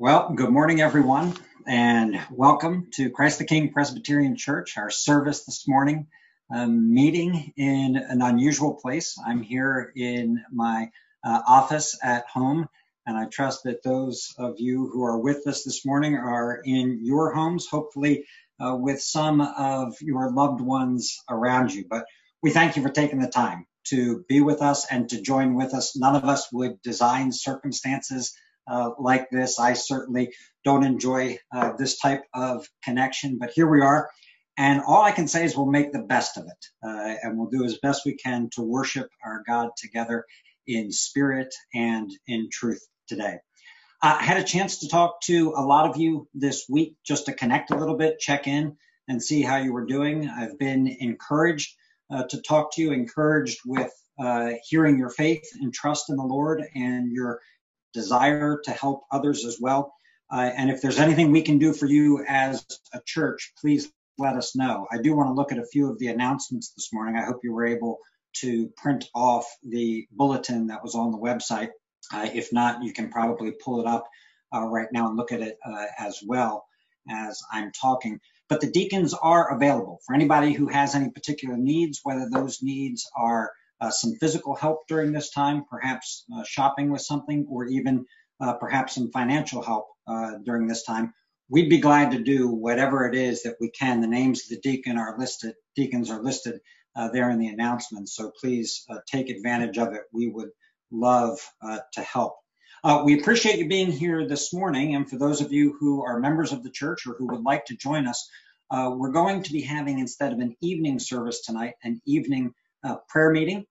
Well, good morning, everyone, and welcome to Christ the King Presbyterian Church, our service this morning, um, meeting in an unusual place. I'm here in my uh, office at home, and I trust that those of you who are with us this morning are in your homes, hopefully uh, with some of your loved ones around you. But we thank you for taking the time to be with us and to join with us. None of us would design circumstances uh, like this. I certainly don't enjoy uh, this type of connection, but here we are. And all I can say is we'll make the best of it. Uh, and we'll do as best we can to worship our God together in spirit and in truth today. I had a chance to talk to a lot of you this week just to connect a little bit, check in, and see how you were doing. I've been encouraged uh, to talk to you, encouraged with uh, hearing your faith and trust in the Lord and your desire to help others as well. Uh, and if there's anything we can do for you as a church, please let us know. I do want to look at a few of the announcements this morning. I hope you were able to print off the bulletin that was on the website. Uh, if not, you can probably pull it up uh, right now and look at it uh, as well as I'm talking. But the deacons are available for anybody who has any particular needs, whether those needs are uh, some physical help during this time, perhaps uh, shopping with something, or even uh, perhaps some financial help uh, during this time, we'd be glad to do whatever it is that we can. The names of the deacon are listed, deacons are listed uh, there in the announcement, so please uh, take advantage of it. We would love to help. we appreciate you being here this morning, and for those of you who are members of the church or who would like to join us, we're going to be having instead of an evening service tonight, an evening uh, prayer meeting,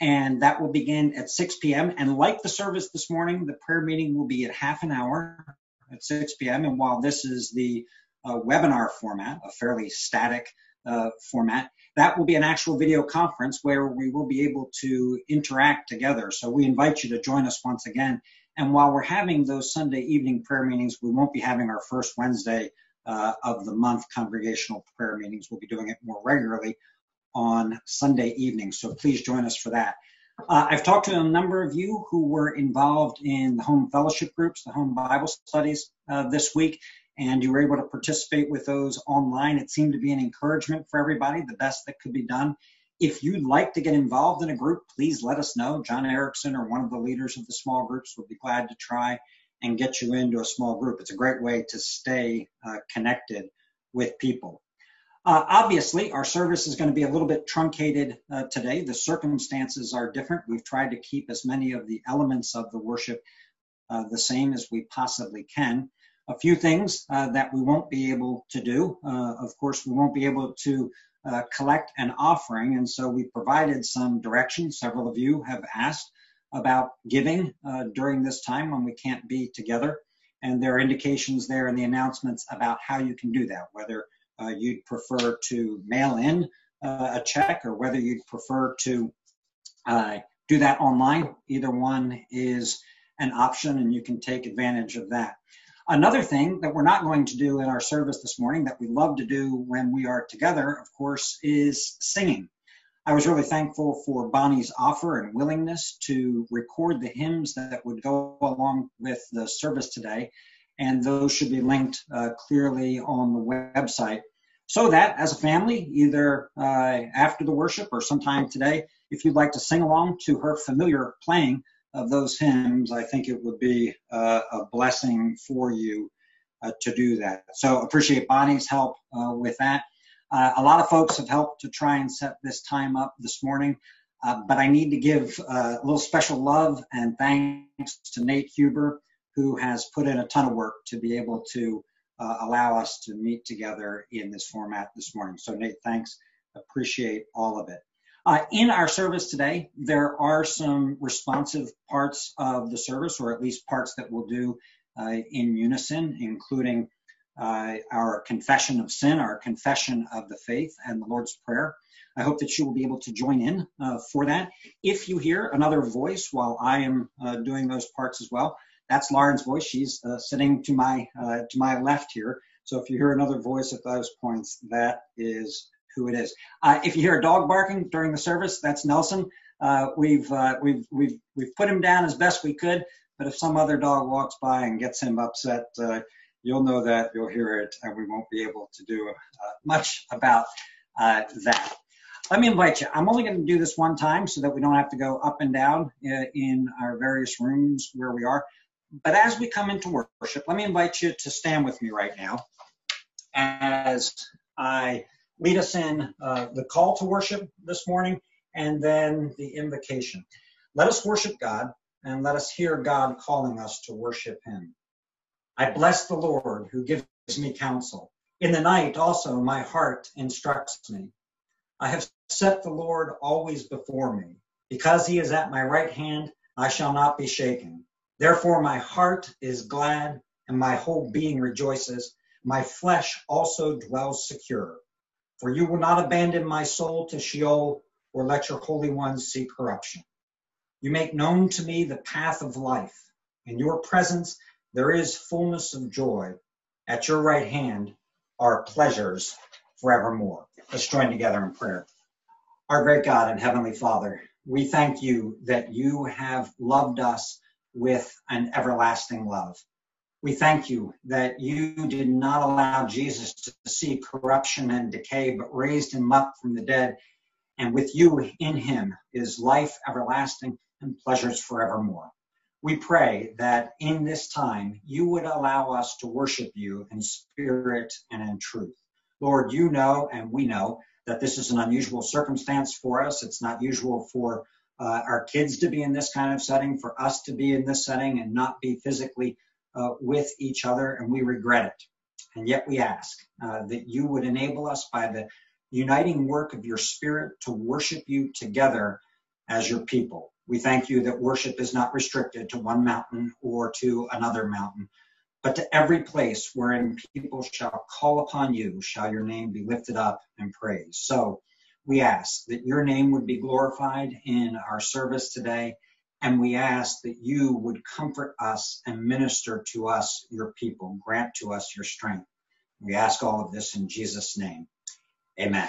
and that will begin at 6 p.m. And like the service this morning, the prayer meeting will be at half an hour at 6 p.m. And while this is the uh, webinar format, a fairly static uh, format, that will be an actual video conference where we will be able to interact together. So we invite you to join us once again. And while we're having those Sunday evening prayer meetings, we won't be having our first Wednesday uh, of the month congregational prayer meetings. We'll be doing it more regularly on Sunday evening. So please join us for that. Uh, I've talked to a number of you who were involved in the home fellowship groups, the home Bible studies uh, this week, and you were able to participate with those online. It seemed to be an encouragement for everybody, the best that could be done. If you'd like to get involved in a group, please let us know. John Erickson or one of the leaders of the small groups would be glad to try and get you into a small group. It's a great way to stay uh, connected with people. Uh, obviously, our service is going to be a little bit truncated uh, today. The circumstances are different. We've tried to keep as many of the elements of the worship uh, the same as we possibly can. A few things uh, that we won't be able to do. Uh, of course, we won't be able to uh, collect an offering, and so we provided some direction. Several of you have asked about giving during this time when we can't be together, and there are indications there in the announcements about how you can do that, whether you'd prefer to mail in uh, a check or whether you'd prefer to uh, do that online. Either one is an option and you can take advantage of that. Another thing that we're not going to do in our service this morning that we love to do when we are together, of course, is singing. I was really thankful for Bonnie's offer and willingness to record the hymns that would go along with the service today and those should be linked uh, clearly on the website. So that as a family, either uh, after the worship or sometime today, if you'd like to sing along to her familiar playing of those hymns, I think it would be uh, a blessing for you uh, to do that. So appreciate Bonnie's help uh, with that. Uh, a lot of folks have helped to try and set this time up this morning. but I need to give a little special love and thanks to Nate Huber, who has put in a ton of work to be able to uh, allow us to meet together in this format this morning. So Nate, thanks. Appreciate all of it. Uh, in our service today, there are some responsive parts of the service, or at least parts that we'll do uh, in unison, including uh, our confession of sin, our confession of the faith, and the Lord's Prayer. I hope that you will be able to join in uh, for that. If you hear another voice while I am uh, doing those parts as well, that's Lauren's voice. She's uh, sitting to my uh, to my left here. So if you hear another voice at those points, that is who it is. Uh, if you hear a dog barking during the service, that's Nelson. Uh, we've uh, we've we've we've put him down as best we could, But if some other dog walks by and gets him upset, uh, you'll know that, you'll hear it, and we won't be able to do much about that. Let me invite you. I'm only going to do this one time so that we don't have to go up and down in our various rooms where we are. But as we come into worship, let me invite you to stand with me right now as I lead us in uh, the call to worship this morning and then the invocation. Let us worship God and let us hear God calling us to worship Him. I bless the Lord who gives me counsel. In the night also my heart instructs me. I have set the Lord always before me. Because he is at my right hand, I shall not be shaken. Therefore my heart is glad and my whole being rejoices. My flesh also dwells secure. For you will not abandon my soul to Sheol or let your Holy One see corruption. You make known to me the path of life. In your presence there is fullness of joy. At your right hand are pleasures forevermore. Let's join together in prayer. Our great God and Heavenly Father, we thank you that you have loved us with an everlasting love. We thank you that you did not allow Jesus to see corruption and decay, but raised him up from the dead. And with you in him is life everlasting and pleasures forevermore. We pray that in this time you would allow us to worship you in spirit and in truth. Lord, you know and we know that this is an unusual circumstance for us. It's not usual for uh, our kids to be in this kind of setting, for us to be in this setting and not be physically uh, with each other, and we regret it. And yet we ask uh, that you would enable us by the uniting work of your Spirit to worship you together as your people. We thank you that worship is not restricted to one mountain or to another mountain, but to every place wherein people shall call upon you, shall your name be lifted up and praised. So we ask that your name would be glorified in our service today, and we ask that you would comfort us and minister to us, your people. Grant to us your strength. We ask all of this in Jesus' name. Amen.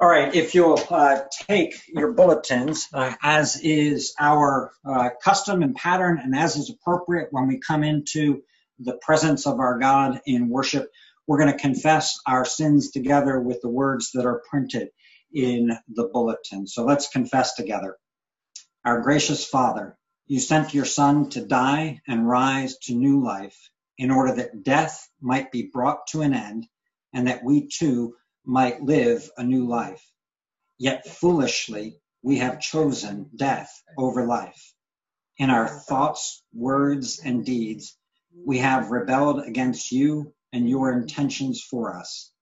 All right, if you'll uh, take your bulletins, uh, as is our uh, custom and pattern, and as is appropriate when we come into the presence of our God in worship, we're going to confess our sins together with the words that are printed in the bulletin. So let's confess together. Our gracious Father, you sent your Son to die and rise to new life in order that death might be brought to an end and that we too might live a new life. Yet foolishly, we have chosen death over life. In our thoughts, words, and deeds, we have rebelled against you and your intentions for us.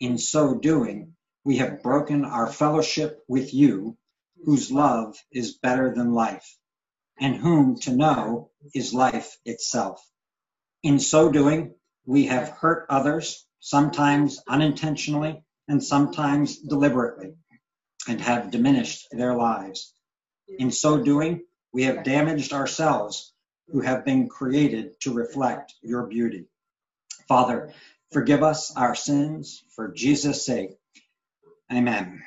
In so doing, we have broken our fellowship with you, whose love is better than life, and whom to know is life itself. In so doing, we have hurt others sometimes unintentionally and sometimes deliberately, and have diminished their lives. In so doing, we have damaged ourselves who have been created to reflect your beauty. Father, forgive us our sins for Jesus' sake. Amen.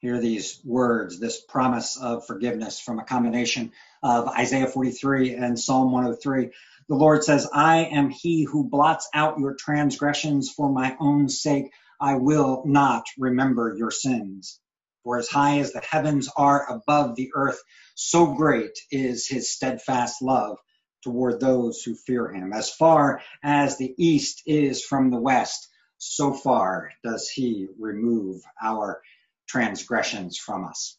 Hear these words, this promise of forgiveness from a combination of Isaiah 43 and Psalm 103. The Lord says, I am he who blots out your transgressions for my own sake. I will not remember your sins. For as high as the heavens are above the earth, so great is his steadfast love toward those who fear him. As far as the east is from the west, so far does he remove our transgressions from us.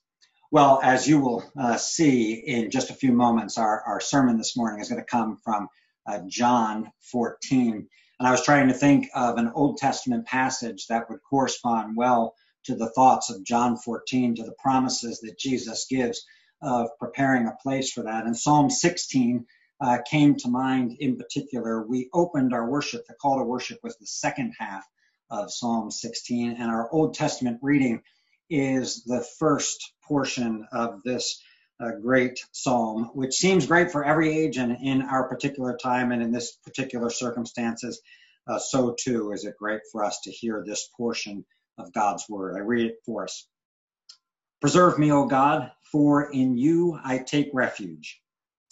Well, as you will uh, see in just a few moments, our, our sermon this morning is going to come from uh, John 14. And I was trying to think of an Old Testament passage that would correspond well to the thoughts of John 14, to the promises that Jesus gives of preparing a place for that. And Psalm 16 uh, came to mind in particular. We opened our worship, the call to worship was the second half of Psalm 16, and our Old Testament reading is the first portion of this uh, great psalm, which seems great for every age and in our particular time and in this particular circumstances. Uh, so too is it great for us to hear this portion of God's word. I read it for us. Preserve me, O God, for in you I take refuge.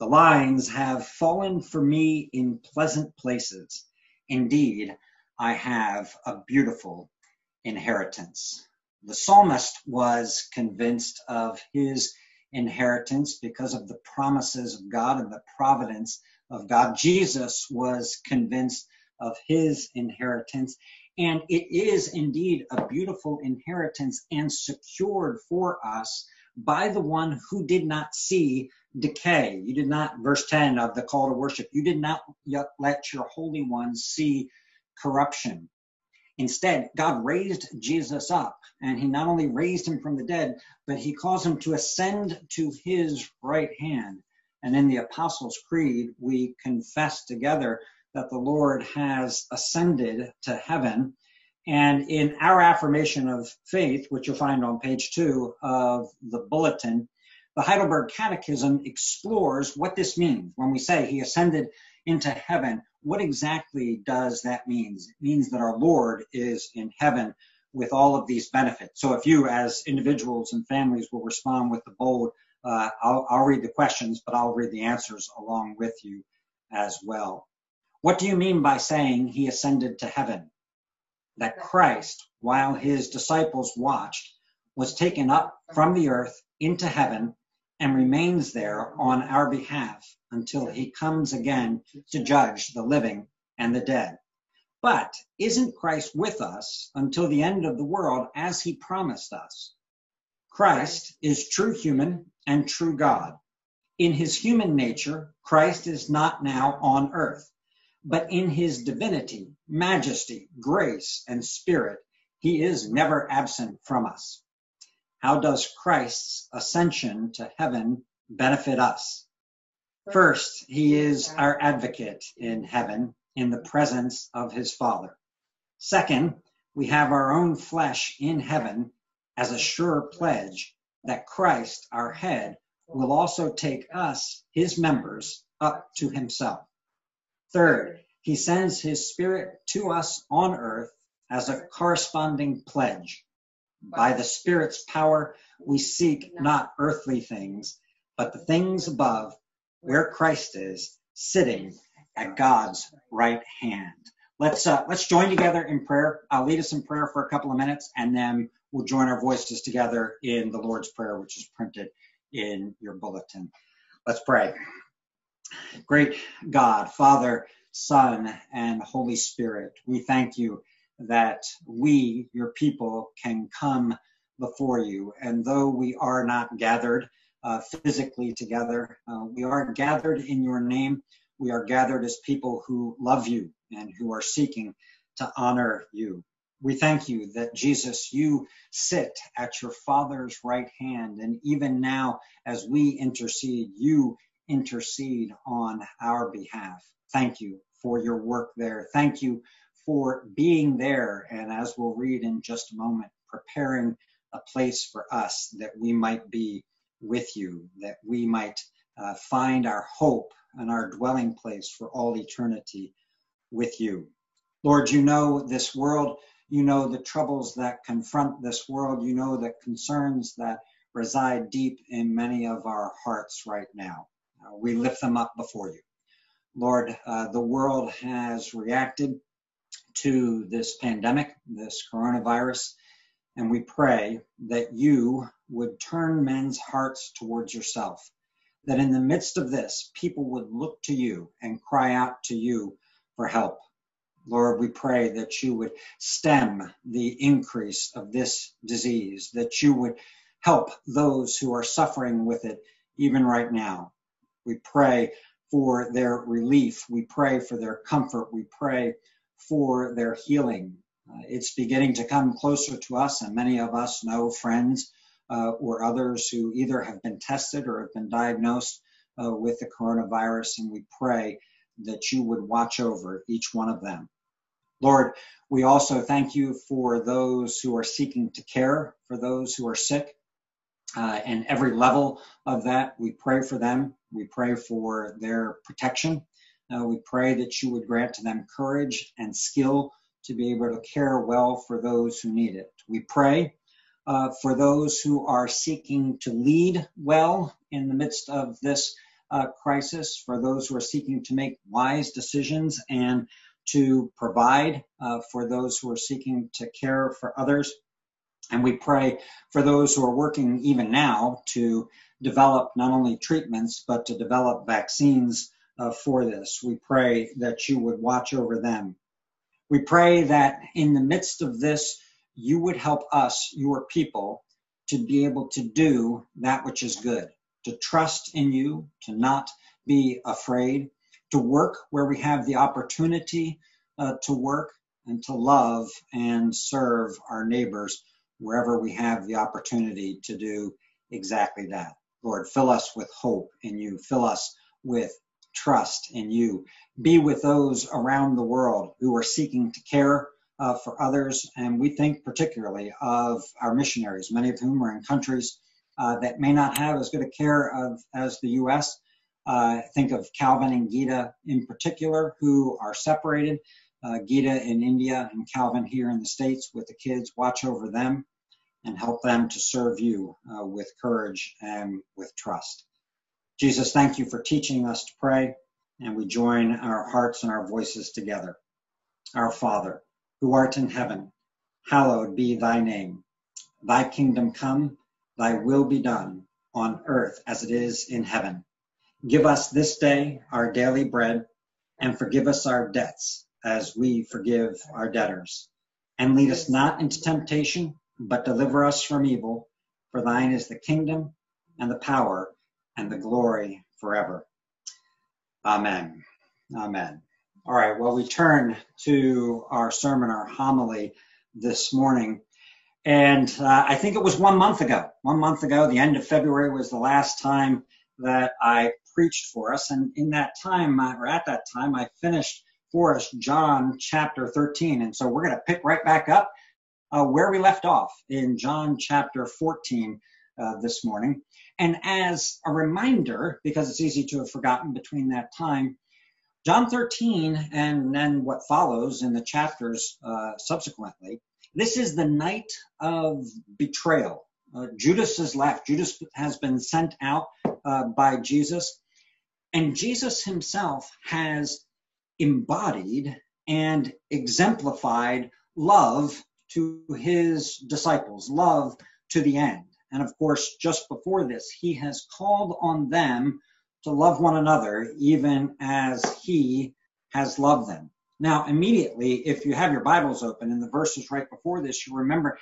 The lines have fallen for me in pleasant places. Indeed, I have a beautiful inheritance. The psalmist was convinced of his inheritance because of the promises of God and the providence of God. Jesus was convinced of his inheritance. And it is indeed a beautiful inheritance and secured for us by the one who did not see decay. You did not, verse 10 of the call to worship, you did not let your Holy One see corruption. Instead, God raised Jesus up, and he not only raised him from the dead, but he caused him to ascend to his right hand. And in the Apostles' Creed, we confess together that the Lord has ascended to heaven. And in our affirmation of faith, which you'll find on page two of the bulletin, the Heidelberg Catechism explores what this means when we say he ascended into heaven. What exactly does that mean? It means that our Lord is in heaven with all of these benefits. So if you, as individuals and families, will respond with the bold, uh, I'll, I'll read the questions, but I'll read the answers along with you as well. What do you mean by saying he ascended to heaven? That Christ, while his disciples watched, was taken up from the earth into heaven and remains there on our behalf until he comes again to judge the living and the dead. But isn't Christ with us until the end of the world as he promised us? Christ is true human and true God. In his human nature, Christ is not now on earth, but in his divinity, majesty, grace, and spirit, he is never absent from us. How does Christ's ascension to heaven benefit us? First, he is our advocate in heaven in the presence of his Father. Second, we have our own flesh in heaven as a sure pledge that Christ, our head, will also take us, his members, up to himself. Third, he sends his spirit to us on earth as a corresponding pledge. By the spirit's power, we seek not earthly things, but the things above where Christ is sitting at God's right hand. Let's uh, let's join together in prayer. I'll lead us in prayer for a couple of minutes, and then we'll join our voices together in the Lord's Prayer, which is printed in your bulletin. Let's pray. Great God, Father, Son, and Holy Spirit, we thank you that we, your people, can come before you. And though we are not gathered uh, physically together, uh, we are gathered in your name we are gathered as people who love you and who are seeking to honor you. We thank you that Jesus, you sit at your Father's right hand. And even now, as we intercede, you intercede on our behalf. Thank you for your work there. Thank you for being there. And as we'll read in just a moment, preparing a place for us that we might be with you, that we might uh, find our hope and our dwelling place for all eternity with you. Lord, you know this world. You know the troubles that confront this world. You know the concerns that reside deep in many of our hearts right now. Uh, we lift them up before you. Lord, uh, the world has reacted to this pandemic, this coronavirus, and we pray that you would turn men's hearts towards yourself that in the midst of this, people would look to you and cry out to you for help. Lord, we pray that you would stem the increase of this disease, that you would help those who are suffering with it even right now. We pray for their relief. We pray for their comfort. We pray for their healing. Uh, it's beginning to come closer to us, and many of us know friends uh, or others who either have been tested or have been diagnosed uh, with the coronavirus. And we pray that you would watch over each one of them. Lord, we also thank you for those who are seeking to care for those who are sick. Uh, and every level of that, we pray for them. We pray for their protection. Uh, we pray that you would grant to them courage and skill to be able to care well for those who need it. We pray uh, for those who are seeking to lead well in the midst of this uh, crisis, for those who are seeking to make wise decisions and to provide uh, for those who are seeking to care for others. And we pray for those who are working even now to develop not only treatments, but to develop vaccines uh, for this. We pray that you would watch over them. We pray that in the midst of this, you would help us, your people, to be able to do that which is good, to trust in you, to not be afraid, to work where we have the opportunity uh, to work and to love and serve our neighbors wherever we have the opportunity to do exactly that. Lord, fill us with hope in you. Fill us with trust in you. Be with those around the world who are seeking to care uh, for others. And we think particularly of our missionaries, many of whom are in countries uh, that may not have as good a care of, as the U.S. Uh, think of Calvin and Gita in particular, who are separated. Uh, Gita in India and Calvin here in the States with the kids. Watch over them and help them to serve you uh, with courage and with trust. Jesus, thank you for teaching us to pray, and we join our hearts and our voices together. Our Father, who art in heaven, hallowed be thy name. Thy kingdom come, thy will be done, on earth as it is in heaven. Give us this day our daily bread, and forgive us our debts as we forgive our debtors. And lead us not into temptation, but deliver us from evil. For thine is the kingdom, and the power, and the glory forever. Amen. Amen. All right, well, we turn to our sermon, our homily this morning. And uh, I think it was one month ago. One month ago, the end of February was the last time that I preached for us. And in that time, uh, or at that time, I finished for us John chapter 13. And so we're going to pick right back up uh, where we left off in John chapter 14 uh, this morning. And as a reminder, because it's easy to have forgotten between that time, John 13 and then what follows in the chapters uh, subsequently, this is the night of betrayal. Uh, Judas is left. Judas has been sent out uh, by Jesus. And Jesus himself has embodied and exemplified love to his disciples, love to the end. And of course, just before this, he has called on them to love one another even as he has loved them. Now, immediately, if you have your Bibles open in the verses right before this, you remember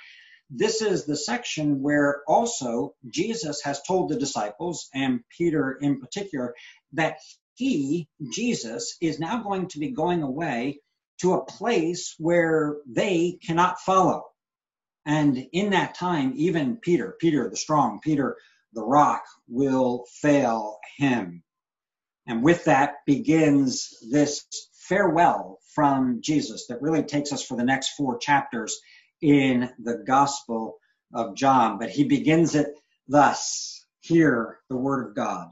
this is the section where also Jesus has told the disciples, and Peter in particular, that he, Jesus, is now going to be going away to a place where they cannot follow. And in that time, even Peter, Peter the strong, Peter the rock will fail him. And with that begins this farewell from Jesus that really takes us for the next four chapters in the Gospel of John. But he begins it thus Hear the word of God.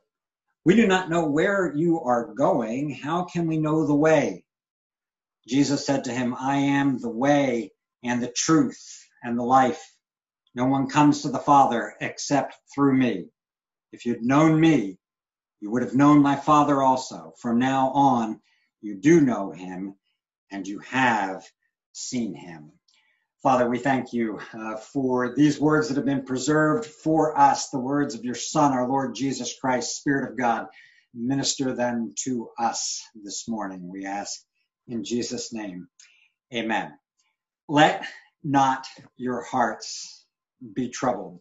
we do not know where you are going. How can we know the way? Jesus said to him, I am the way and the truth and the life. No one comes to the Father except through me. If you'd known me, you would have known my Father also. From now on, you do know him and you have seen him. Father, we thank you uh, for these words that have been preserved for us, the words of your Son, our Lord Jesus Christ, Spirit of God. Minister them to us this morning, we ask In Jesus' name, amen. Let not your hearts be troubled.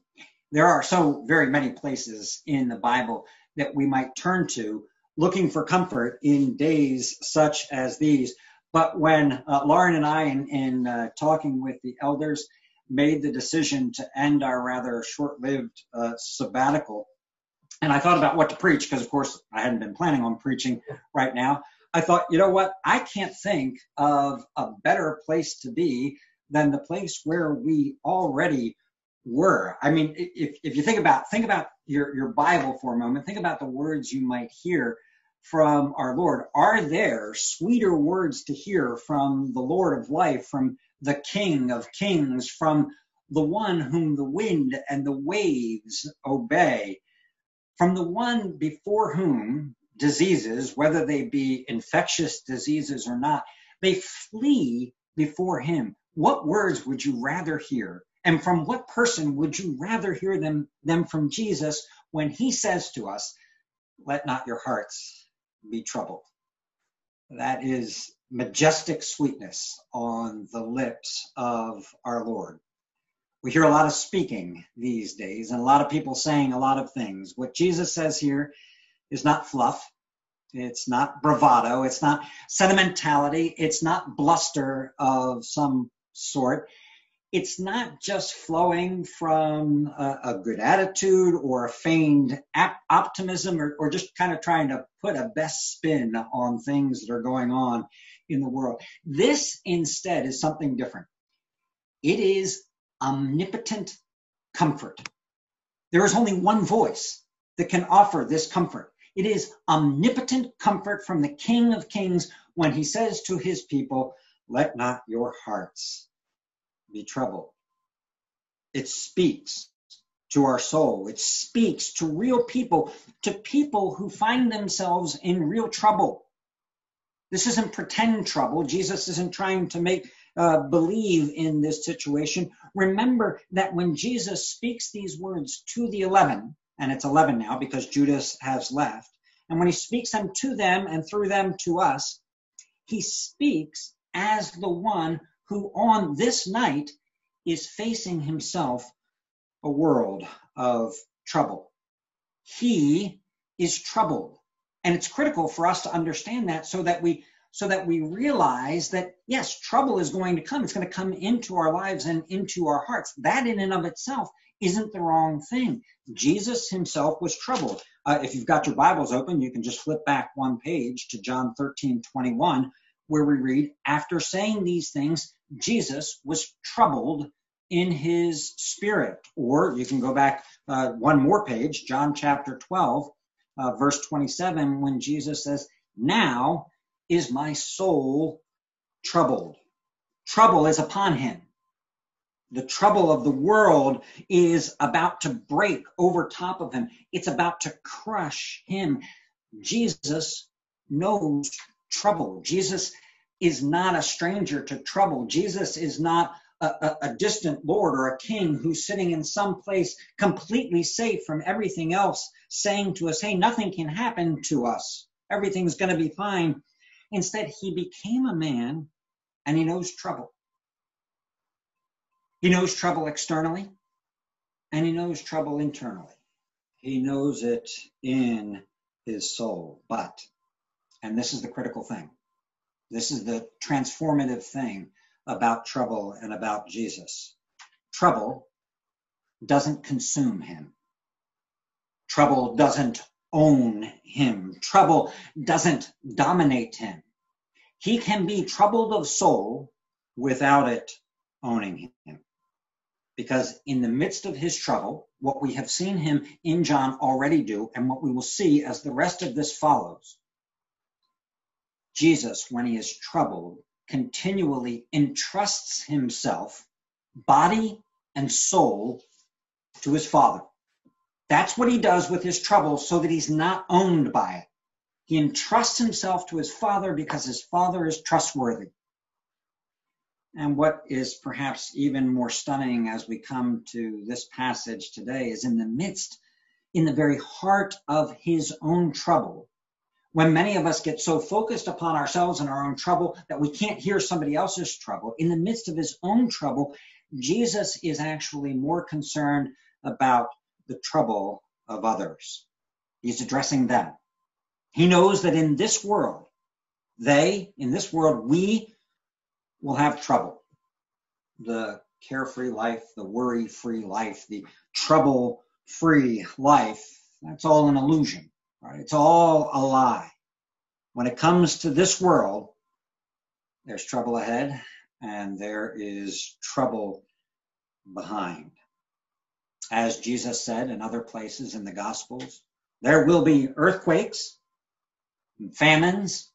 There are so very many places in the Bible that we might turn to looking for comfort in days such as these. But when uh, Lauren and I, in, in uh, talking with the elders, made the decision to end our rather short-lived uh, sabbatical, and I thought about what to preach because, of course, I hadn't been planning on preaching right now. I thought, you know what? I can't think of a better place to be than the place where we already were. I mean, if, if you think about think about your, your Bible for a moment, think about the words you might hear from our Lord. Are there sweeter words to hear from the Lord of life, from the King of kings, from the one whom the wind and the waves obey, from the one before whom diseases, whether they be infectious diseases or not, they flee before him. What words would you rather hear? And from what person would you rather hear them, them from Jesus when he says to us, let not your hearts be troubled? That is majestic sweetness on the lips of our Lord. We hear a lot of speaking these days and a lot of people saying a lot of things. What Jesus says here is not fluff. It's not bravado. It's not sentimentality. It's not bluster of some sort. It's not just flowing from a, a good attitude or a feigned ap- optimism or, or just kind of trying to put a best spin on things that are going on in the world. This instead is something different. It is omnipotent comfort. There is only one voice that can offer this comfort. It is omnipotent comfort from the King of Kings when he says to his people, Let not your hearts be troubled. It speaks to our soul. It speaks to real people, to people who find themselves in real trouble. This isn't pretend trouble. Jesus isn't trying to make uh, believe in this situation. Remember that when Jesus speaks these words to the 11, and it's 11 now because Judas has left. And when he speaks them to them and through them to us, he speaks as the one who on this night is facing himself a world of trouble. He is troubled. And it's critical for us to understand that so that we so that we realize that yes, trouble is going to come. It's going to come into our lives and into our hearts. That in and of itself isn't the wrong thing. Jesus himself was troubled. Uh, if you've got your Bibles open, you can just flip back one page to John 13, 21, where we read, After saying these things, Jesus was troubled in his spirit. Or you can go back uh, one more page, John chapter 12, uh, verse 27, when Jesus says, Now is my soul troubled. Trouble is upon him the trouble of the world is about to break over top of him. It's about to crush him. Jesus knows trouble. Jesus is not a stranger to trouble. Jesus is not a, a, a, distant lord or a king who's sitting in some place completely safe from everything else, saying to us, hey, nothing can happen to us. Everything's going to be fine. Instead, he became a man and he knows trouble. He knows trouble externally and he knows trouble internally. He knows it in his soul. But, and this is the critical thing, this is the transformative thing about trouble and about Jesus. Trouble doesn't consume him. Trouble doesn't own him. Trouble doesn't dominate him. He can be troubled of soul without it owning him because in the midst of his trouble, what we have seen him in John already do, and what we will see as the rest of this follows, Jesus, when he is troubled, continually entrusts himself, body and soul, to his Father. That's what he does with his trouble so that he's not owned by it. He entrusts himself to his Father because his Father is trustworthy. And what is perhaps even more stunning as we come to this passage today is in the midst, in the very heart of his own trouble, when many of us get so focused upon ourselves and our own trouble that we can't hear somebody else's trouble, in the midst of his own trouble, Jesus is actually more concerned about the trouble of others. He's addressing them. He knows that in this world, they, in this world, we will have trouble. The carefree life, the worry free life, the trouble free life, that's all an illusion. Right? It's all a lie. When it comes to this world, there's trouble ahead and there is trouble behind. As Jesus said in other places in the Gospels, there will be earthquakes, famines,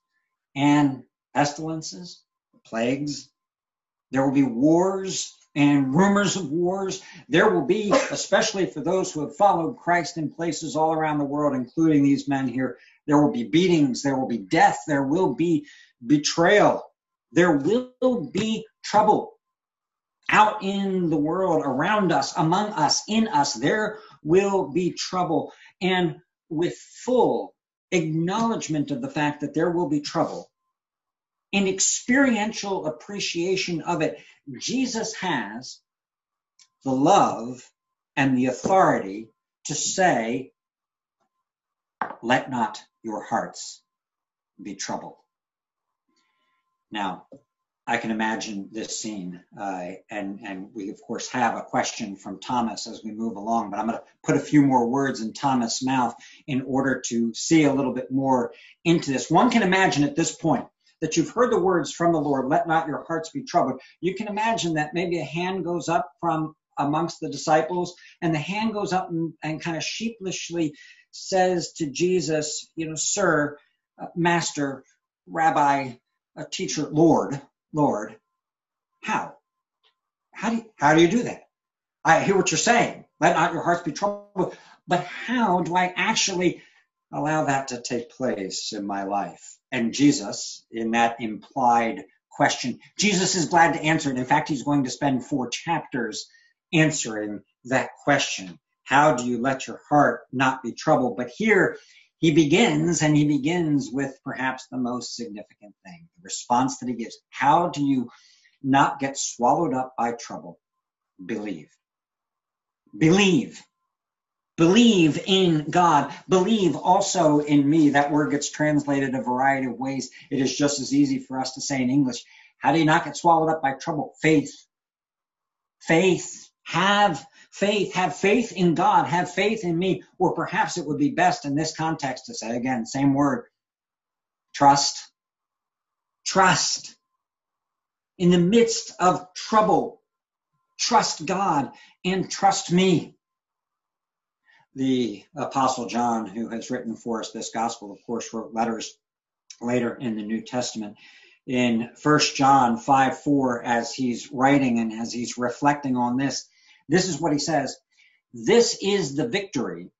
and pestilences, plagues. There will be wars and rumors of wars. There will be, especially for those who have followed Christ in places all around the world, including these men here, there will be beatings, there will be death, there will be betrayal, there will be trouble. Out in the world, around us, among us, in us, there will be trouble. And with full acknowledgement of the fact that there will be trouble, and experiential appreciation of it, Jesus has the love and the authority to say, let not your hearts be troubled. Now, I can imagine this scene, uh, and and we of course have a question from Thomas as we move along. But I'm going to put a few more words in Thomas' mouth in order to see a little bit more into this. One can imagine at this point that you've heard the words from the Lord, let not your hearts be troubled. You can imagine that maybe a hand goes up from amongst the disciples, and the hand goes up and, and kind of sheepishly says to Jesus, you know, Sir, uh, Master, Rabbi, uh, Teacher, Lord, Lord, how? How do you, how do you do that? I hear what you're saying. Let not your hearts be troubled. But how do I actually allow that to take place in my life? And Jesus in that implied question. Jesus is glad to answer it. In fact, he's going to spend four chapters answering that question. How do you let your heart not be troubled? But here he begins, and he begins with perhaps the most significant thing the response that he gives. How do you not get swallowed up by trouble? Believe. Believe. Believe in God. Believe also in me. That word gets translated a variety of ways. It is just as easy for us to say in English. How do you not get swallowed up by trouble? Faith. Faith. Have faith. Have faith in God. Have faith in me. Or perhaps it would be best in this context to say again, same word. Trust. Trust. In the midst of trouble, trust God and trust me the Apostle John, who has written for us this gospel, of course, wrote letters later in the New Testament. In 1 John 5 4, as he's writing and as he's reflecting on this, this is what he says This is the victory,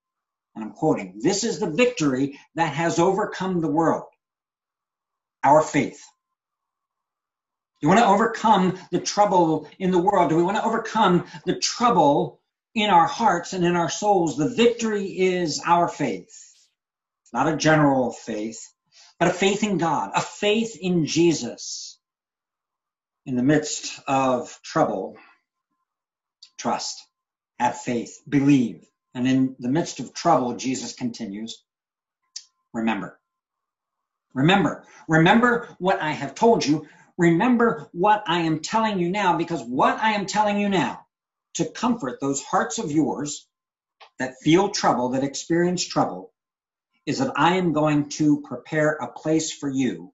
and I'm quoting, this is the victory that has overcome the world, our faith. You want to overcome the trouble in the world? Do we want to overcome the trouble in our hearts and in our souls, the victory is our faith. Not a general faith, but a faith in God, a faith in Jesus. In the midst of trouble, trust, have faith, believe. And in the midst of trouble, Jesus continues, remember. Remember. Remember what I have told you. Remember what I am telling you now, because what I am telling you now to comfort those hearts of yours that feel trouble, that experience trouble, is that I am going to prepare a place for you.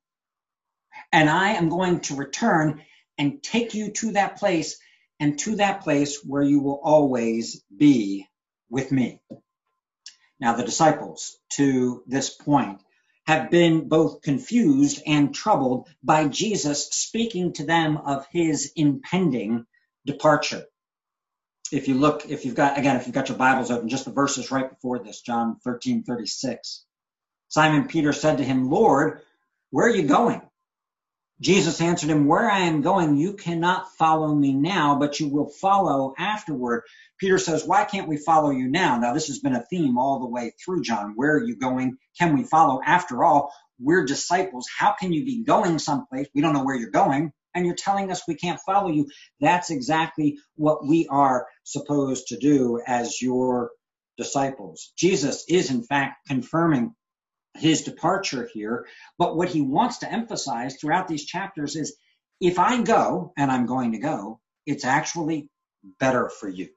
And I am going to return and take you to that place and to that place where you will always be with me. Now, the disciples to this point have been both confused and troubled by Jesus speaking to them of his impending departure if you look, if you've got, again, if you've got your Bibles open, just the verses right before this, John 13, 36. Simon Peter said to him, Lord, where are you going? Jesus answered him, Where I am going, you cannot follow me now, but you will follow afterward. Peter says, Why can't we follow you now? Now, this has been a theme all the way through John. Where are you going? Can we follow? After all, we're disciples. How can you be going someplace? We don't know where you're going, and you're telling us we can't follow you. That's exactly what we are supposed to do as your disciples. Jesus is, in fact, confirming his departure here. But what he wants to emphasize throughout these chapters is if I go, and I'm going to go, it's actually better for you.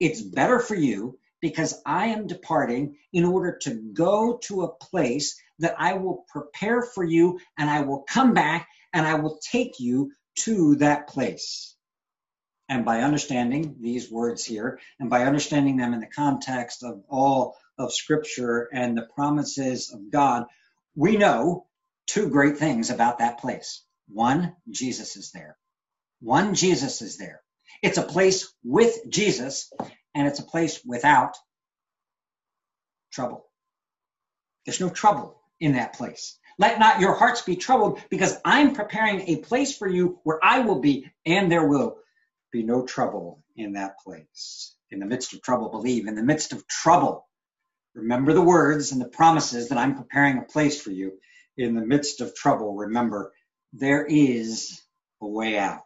It's better for you because I am departing in order to go to a place that I will prepare for you and I will come back and I will take you to that place. And by understanding these words here and by understanding them in the context of all of Scripture and the promises of God, we know two great things about that place. One, Jesus is there. One, Jesus is there. It's a place with Jesus, and it's a place without trouble. There's no trouble in that place. Let not your hearts be troubled, because I'm preparing a place for you where I will be, and there will be no trouble in that place. In the midst of trouble, believe. In the midst of trouble, Remember the words and the promises that I'm preparing a place for you. In the midst of trouble, remember there is a way out.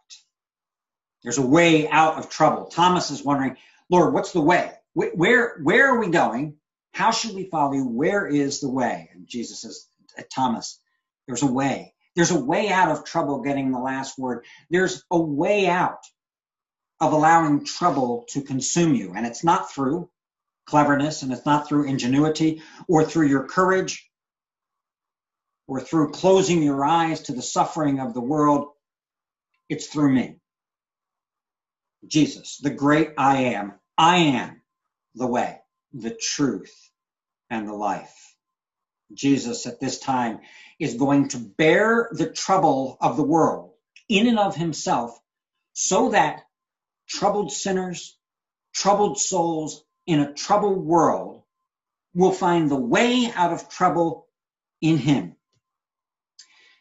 There's a way out of trouble. Thomas is wondering, Lord, what's the way? Where, where are we going? How should we follow you? Where is the way? And Jesus says, Thomas, there's a way. There's a way out of trouble getting the last word. There's a way out of allowing trouble to consume you. And it's not through cleverness, and it's not through ingenuity or through your courage or through closing your eyes to the suffering of the world. It's through me. Jesus, the great I am. I am the way, the truth, and the life. Jesus at this time is going to bear the trouble of the world in and of himself so that troubled sinners, troubled souls, in a troubled world will find the way out of trouble in him.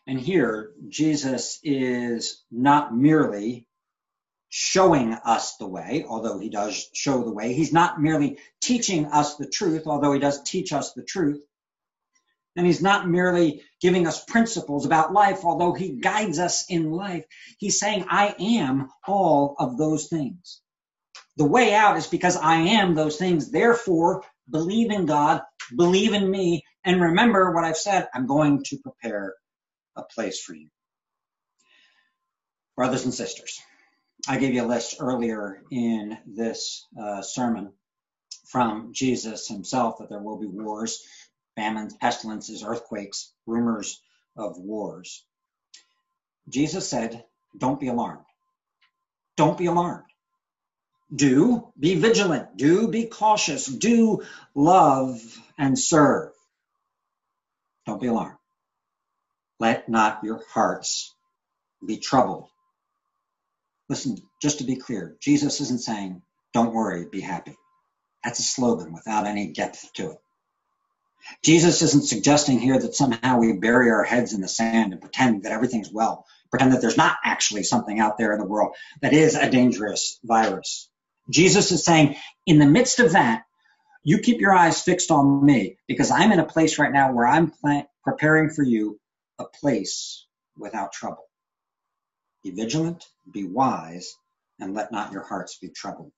And here, Jesus is not merely showing us the way, although he does show the way. He's not merely teaching us the truth, although he does teach us the truth. And he's not merely giving us principles about life, although he guides us in life. He's saying, I am all of those things. The way out is because I am those things. Therefore, believe in God, believe in me, and remember what I've said. I'm going to prepare a place for you. Brothers and sisters, I gave you a list earlier in this uh, sermon from Jesus himself that there will be wars, famines, pestilences, earthquakes, rumors of wars. Jesus said, Don't be alarmed. Don't be alarmed do be vigilant, do be cautious, do love and serve. Don't be alarmed. Let not your hearts be troubled. Listen, just to be clear, Jesus isn't saying, don't worry, be happy. That's a slogan without any depth to it. Jesus isn't suggesting here that somehow we bury our heads in the sand and pretend that everything's well, pretend that there's not actually something out there in the world that is a dangerous virus. Jesus is saying, in the midst of that, you keep your eyes fixed on me because I'm in a place right now where I'm preparing for you a place without trouble. Be vigilant, be wise, and let not your hearts be troubled.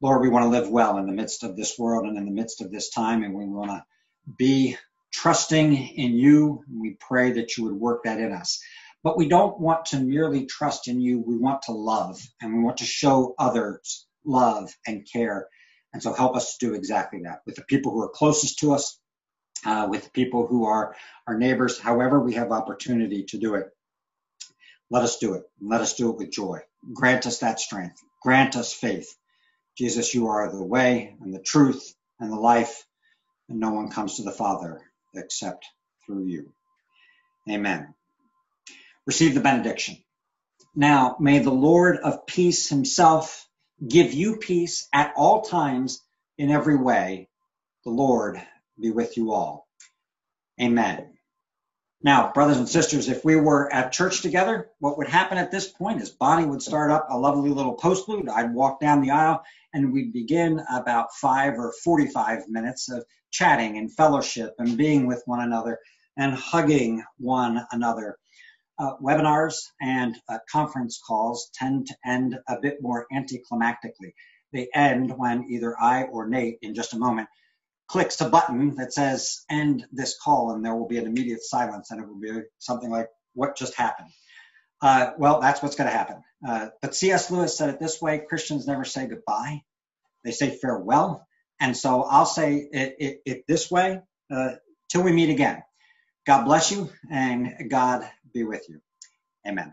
Lord, we want to live well in the midst of this world and in the midst of this time, and we want to be trusting in you. We pray that you would work that in us. But we don't want to merely trust in you. We want to love and we want to show others love, and care. And so help us do exactly that with the people who are closest to us, uh, with the people who are our neighbors, however we have opportunity to do it. Let us do it. Let us do it with joy. Grant us that strength. Grant us faith. Jesus, you are the way and the truth and the life, and no one comes to the Father except through you. Amen. Receive the benediction. Now, may the Lord of peace himself give you peace at all times in every way. The Lord be with you all. Amen. Now, brothers and sisters, if we were at church together, what would happen at this point is Bonnie would start up a lovely little postlude. I'd walk down the aisle and we'd begin about five or 45 minutes of chatting and fellowship and being with one another and hugging one another. Uh, webinars and uh, conference calls tend to end a bit more anticlimactically. They end when either I or Nate, in just a moment, clicks a button that says end this call and there will be an immediate silence and it will be something like what just happened? Uh, well that's what's going to happen. Uh, but cs lewis said it this way christians never say goodbye. They say farewell. And so i'll say it, it, it this way uh, till we meet again. God bless you and god be with you. Amen